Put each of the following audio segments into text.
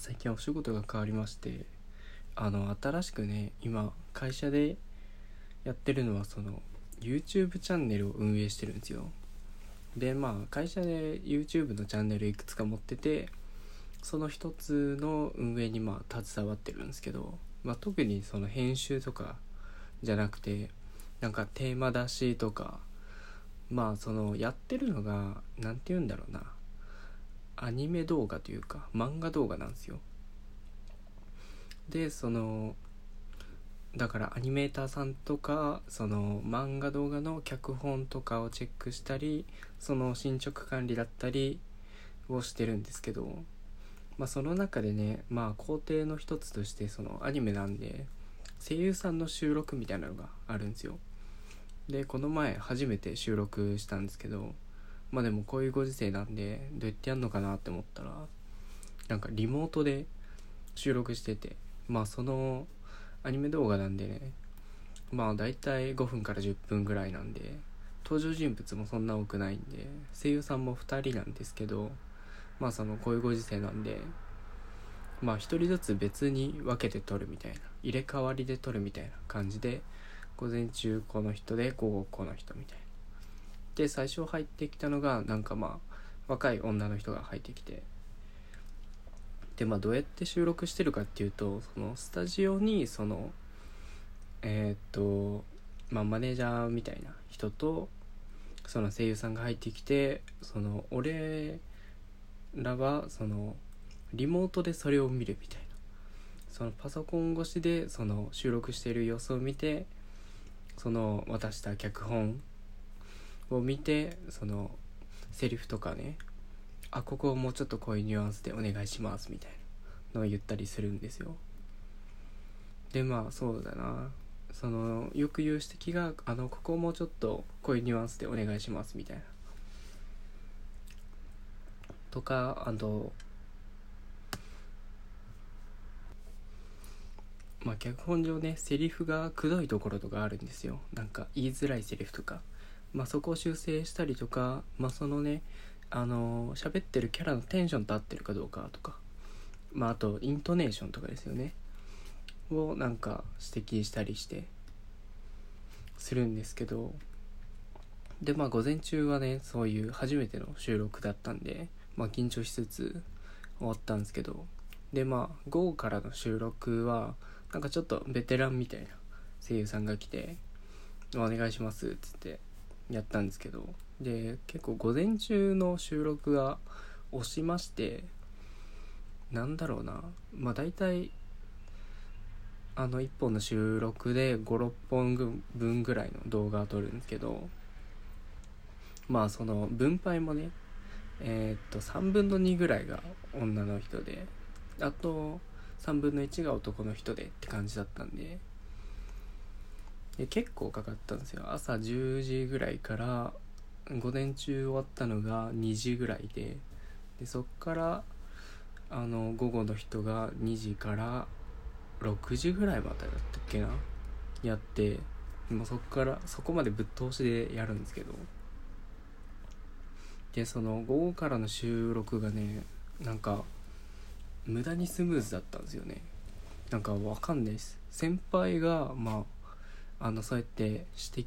最近お仕事が変わりましてあの新しくね今会社でやってるのはその YouTube チャンネルを運営してるんですよ。でまあ会社で YouTube のチャンネルいくつか持っててその一つの運営にまあ携わってるんですけど、まあ、特にその編集とかじゃなくてなんかテーマ出しとかまあそのやってるのが何て言うんだろうな。アニメ動画というか漫画動画なんですよ。でそのだからアニメーターさんとかその漫画動画の脚本とかをチェックしたりその進捗管理だったりをしてるんですけどまあその中でねまあ工程の一つとしてそのアニメなんで声優さんの収録みたいなのがあるんですよ。でこの前初めて収録したんですけどまあでもこういうご時世なんでどうやってやんのかなって思ったらなんかリモートで収録しててまあそのアニメ動画なんでねまあ大体5分から10分ぐらいなんで登場人物もそんな多くないんで声優さんも2人なんですけどまあそのこういうご時世なんでまあ1人ずつ別に分けて撮るみたいな入れ替わりで撮るみたいな感じで午前中この人で午後この人みたいな。で最初入ってきたのがなんかまあ若い女の人が入ってきて。でまあどうやって収録してるかっていうとそのスタジオにそのえー、っとまあマネージャーみたいな人とその声優さんが入ってきてその俺らはそのリモートでそれを見るみたいな。そのパソコン越しでその収録している様子を見てその渡した脚本を見てそのセリフとかねあここをもうちょっとこういうニュアンスでお願いしますみたいなのを言ったりするんですよ。でまあそうだな。そのよく言う指摘があのここをもうちょっとこういうニュアンスでお願いしますみたいな。とかあとまあ脚本上ねセリフがくどいところとかあるんですよ。なんか言いづらいセリフとか。まあそこを修正したりとかまあそのねあの喋ってるキャラのテンションと合ってるかどうかとかまああとイントネーションとかですよね。をなんか指摘したりしてするんですけどでまあ午前中はねそういう初めての収録だったんでまあ緊張しつつ終わったんですけどでまあ午後からの収録はなんかちょっとベテランみたいな声優さんが来て「お願いします」っつってやったんですけどで結構午前中の収録が押しましてなんだろうなまあ大体あの1本の収録で56本分ぐらいの動画を撮るんですけどまあその分配もねえー、っと3分の2ぐらいが女の人であと3分の1が男の人でって感じだったんでで結構かかったんですよ。朝10時ぐらいから午前中終わったのが2時ぐらいででそっからあの午後の人が2時から6時ぐらいまでだったっけな？やってもうそっからそこまでぶっ通しでやるんですけど。でその午後からの収録がねなんか無駄にスムーズだったんですよね。なんかわかんないです。先輩がまああのそうやって指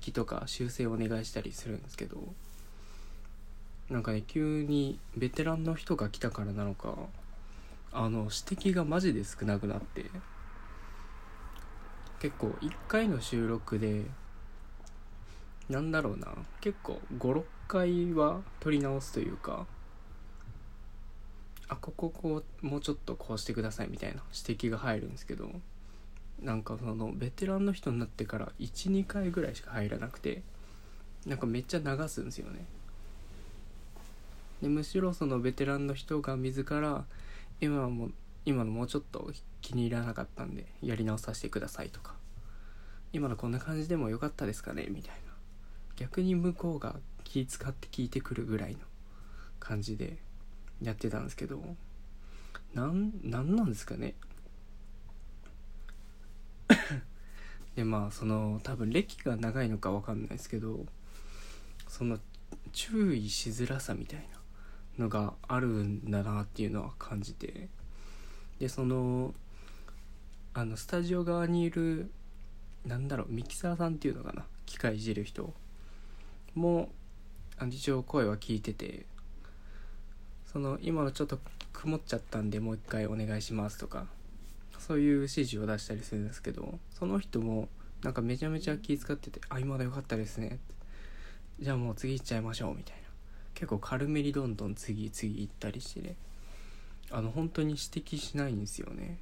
摘とか修正をお願いしたりするんですけどなんかね急にベテランの人が来たからなのかあの指摘がマジで少なくなって結構1回の収録でなんだろうな結構56回は撮り直すというかあこここうもうちょっとこうしてくださいみたいな指摘が入るんですけどなんかそのベテランの人になってから12回ぐらいしか入らなくてなんかめっちゃ流すんですよね。でむしろそのベテランの人が自ら今はも今のもうちょっと気に入らなかったんでやり直させてくださいとか今のこんな感じでもよかったですかねみたいな。逆に向こうが気使って聞いてくるぐらいの感じでやってたんですけどなんなんなんですかね。でまあその多分歴が長いのか分かんないですけどその注意しづらさみたいなのがあるんだなっていうのは感じてでそのあのスタジオ側にいるなんだろうミキサーさんっていうのかな機械いじる人も一応声は聞いててその今のちょっと曇っちゃったんでもう一回お願いしますとかそういう指示を出したりするんですけどその人もなんかめちゃめちゃ気遣ってて「あ今のよかったですね」じゃあもう次行っちゃいましょうみたいな。結構軽めにどんどん次次行ったりしてね。あの本当に指摘しないんですよね。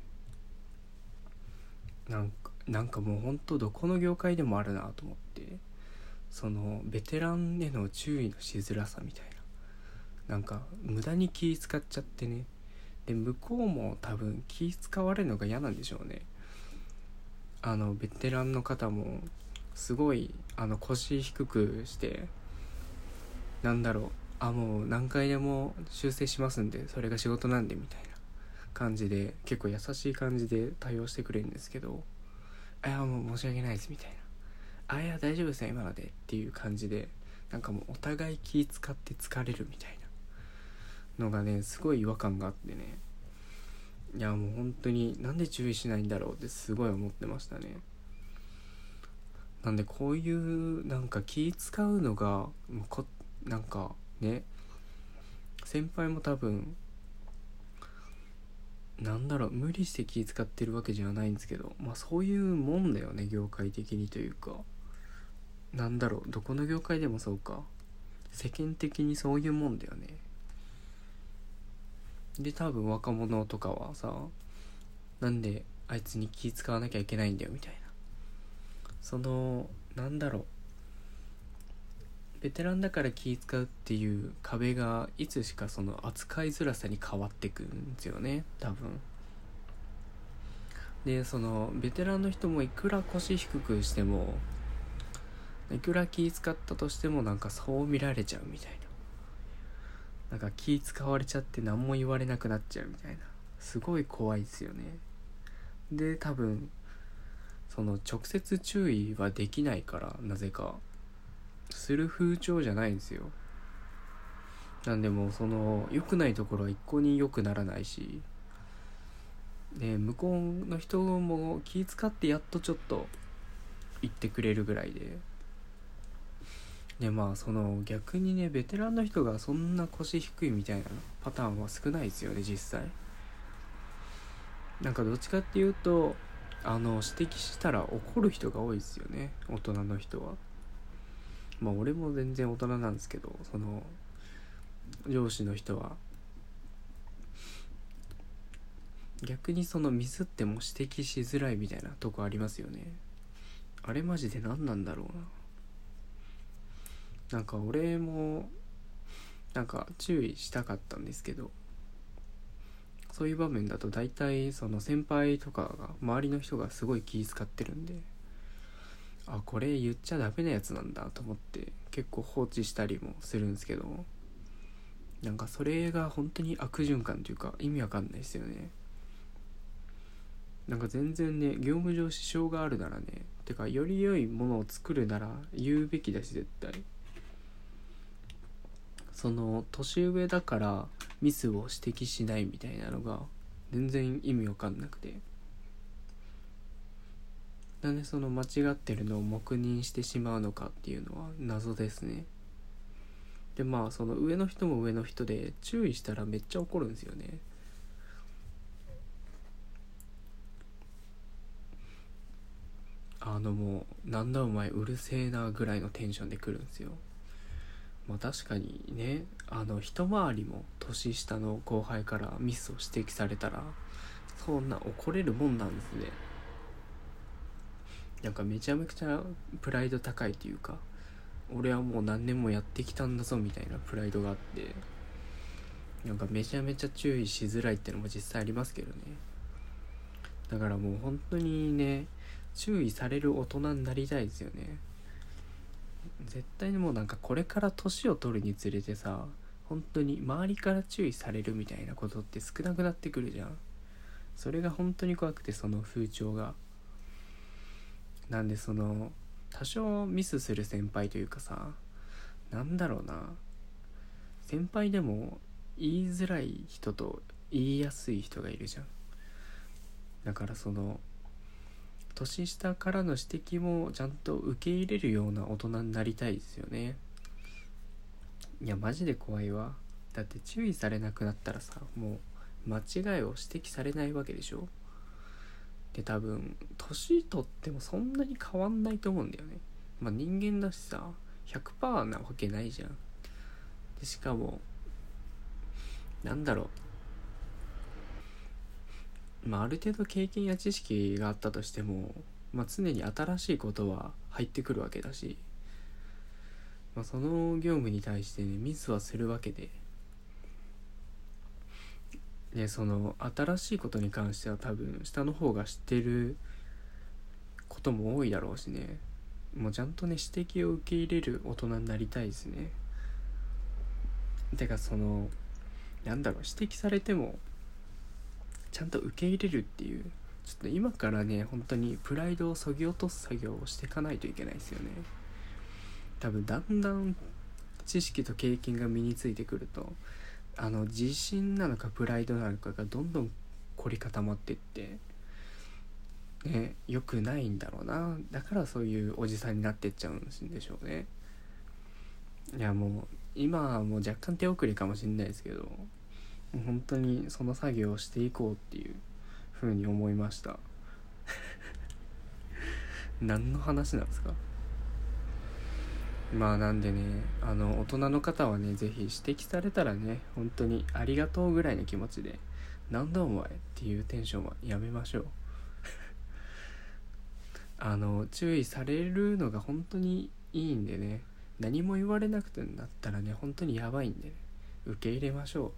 なんかなんかもう本当どこの業界でもあるなと思ってそのベテランへの注意のしづらさみたいな。なんか無駄に気使っちゃってね。で向こうも多分気使われるのが嫌なんでしょうね。あのベテランの方もすごいあの腰低くしてなんだろうあもう何回でも修正しますんでそれが仕事なんでみたいな感じで結構優しい感じで対応してくれるんですけど「あいやもう申し訳ないです」みたいな「あいや大丈夫ですよ今ので」っていう感じでなんかもうお互い気使って疲れるみたいな。のがねすごい違和感があってね。いやもう本当になんで注意しないんだろうってすごい思ってましたね。なんでこういうなんか気使うのがこなんかね先輩も多分なんだろう無理して気使ってるわけじゃないんですけどまあそういうもんだよね業界的にというか。なんだろうどこの業界でもそうか。世間的にそういうもんだよね。で多分若者とかはさなんであいつに気使わなきゃいけないんだよみたいな。そのなんだろう。ベテランだから気使うっていう壁がいつしかその扱いづらさに変わってくんですよね多分。でそのベテランの人もいくら腰低くしてもいくら気使ったとしてもなんかそう見られちゃうみたいな。なんか気使われちゃって何も言われなくなっちゃうみたいな。すごい怖いですよね。で多分その直接注意はできないからなぜか。する風潮じゃないんですよ。なんでもその良くないところは一向に良くならないし。で向こうの人も気遣ってやっとちょっと言ってくれるぐらいで。でまあその逆にねベテランの人がそんな腰低いみたいなパターンは少ないですよね実際。なんかどっちかっていうとあの指摘したら怒る人が多いですよね大人の人は。まあ俺も全然大人なんですけどその上司の人は。逆にそのミスっても指摘しづらいみたいなとこありますよね。あれマジで何なんだろうな。なんか俺もなんか注意したかったんですけどそういう場面だと大体その先輩とかが周りの人がすごい気遣ってるんであこれ言っちゃダメなやつなんだと思って結構放置したりもするんですけどなんかそれが本当に悪循環というか意味わかんないですよね。なんか全然ね業務上支障があるならねてかより良いものを作るなら言うべきだし絶対。その年上だからミスを指摘しないみたいなのが全然意味わかんなくて。なんでその間違ってるのを黙認してしまうのかっていうのは謎ですね。でまあその上の人も上の人で注意したらめっちゃ怒るんですよね。あのもうなんだお前うるせえなぐらいのテンションで来るんですよ。まあ確かにねあの一回りも年下の後輩からミスを指摘されたらそんな怒れるもんなんですね。なんかめちゃめちゃプライド高いというか俺はもう何年もやってきたんだぞみたいなプライドがあってなんかめちゃめちゃ注意しづらいってのも実際ありますけどね。だからもう本当にね注意される大人になりたいですよね。絶対にもうなんかこれから年を取るにつれてさ本当に周りから注意されるみたいなことって少なくなってくるじゃん。それが本当に怖くてその風潮が。なんでその多少ミスする先輩というかさなんだろうな。先輩でも言いづらい人と言いやすい人がいるじゃん。だからその年下からの指摘もちゃんと受け入れるような大人になりたいですよね。いやマジで怖いわ。だって注意されなくなったらさもう間違いを指摘されないわけでしょ。で多分年取ってもそんなに変わんないと思うんだよね。まあ人間だしさ100%なわけないじゃん。でしかもなんだろう。まあある程度経験や知識があったとしても、まあ、常に新しいことは入ってくるわけだし、まあ、その業務に対してねミスはするわけで。でその新しいことに関しては多分下の方が知ってることも多いだろうしね。もうちゃんとね指摘を受け入れる大人になりたいですね。てかそのなんだろう指摘されてもちゃんと受け入れるっていうちょっと今からね本当にプライドをそぎ落とす作業をしていかないといけないですよね。多分だんだん知識と経験が身についてくるとあの自信なのかプライドなのかがどんどん凝り固まってってね良くないんだろうな。だからそういうおじさんになってっちゃうんでしょうね。いやもう今はもう若干手遅れかもしれないですけど本当にその作業をしていこうっていうふうに思いました。何の話なんですか？まあなんでねあの大人の方はね是非指摘されたらね本当にありがとうぐらいの気持ちでなんだお前っていうテンションはやめましょう。あの注意されるのが本当にいいんでね何も言われなくてなったらね本当にやばいんでね受け入れましょう。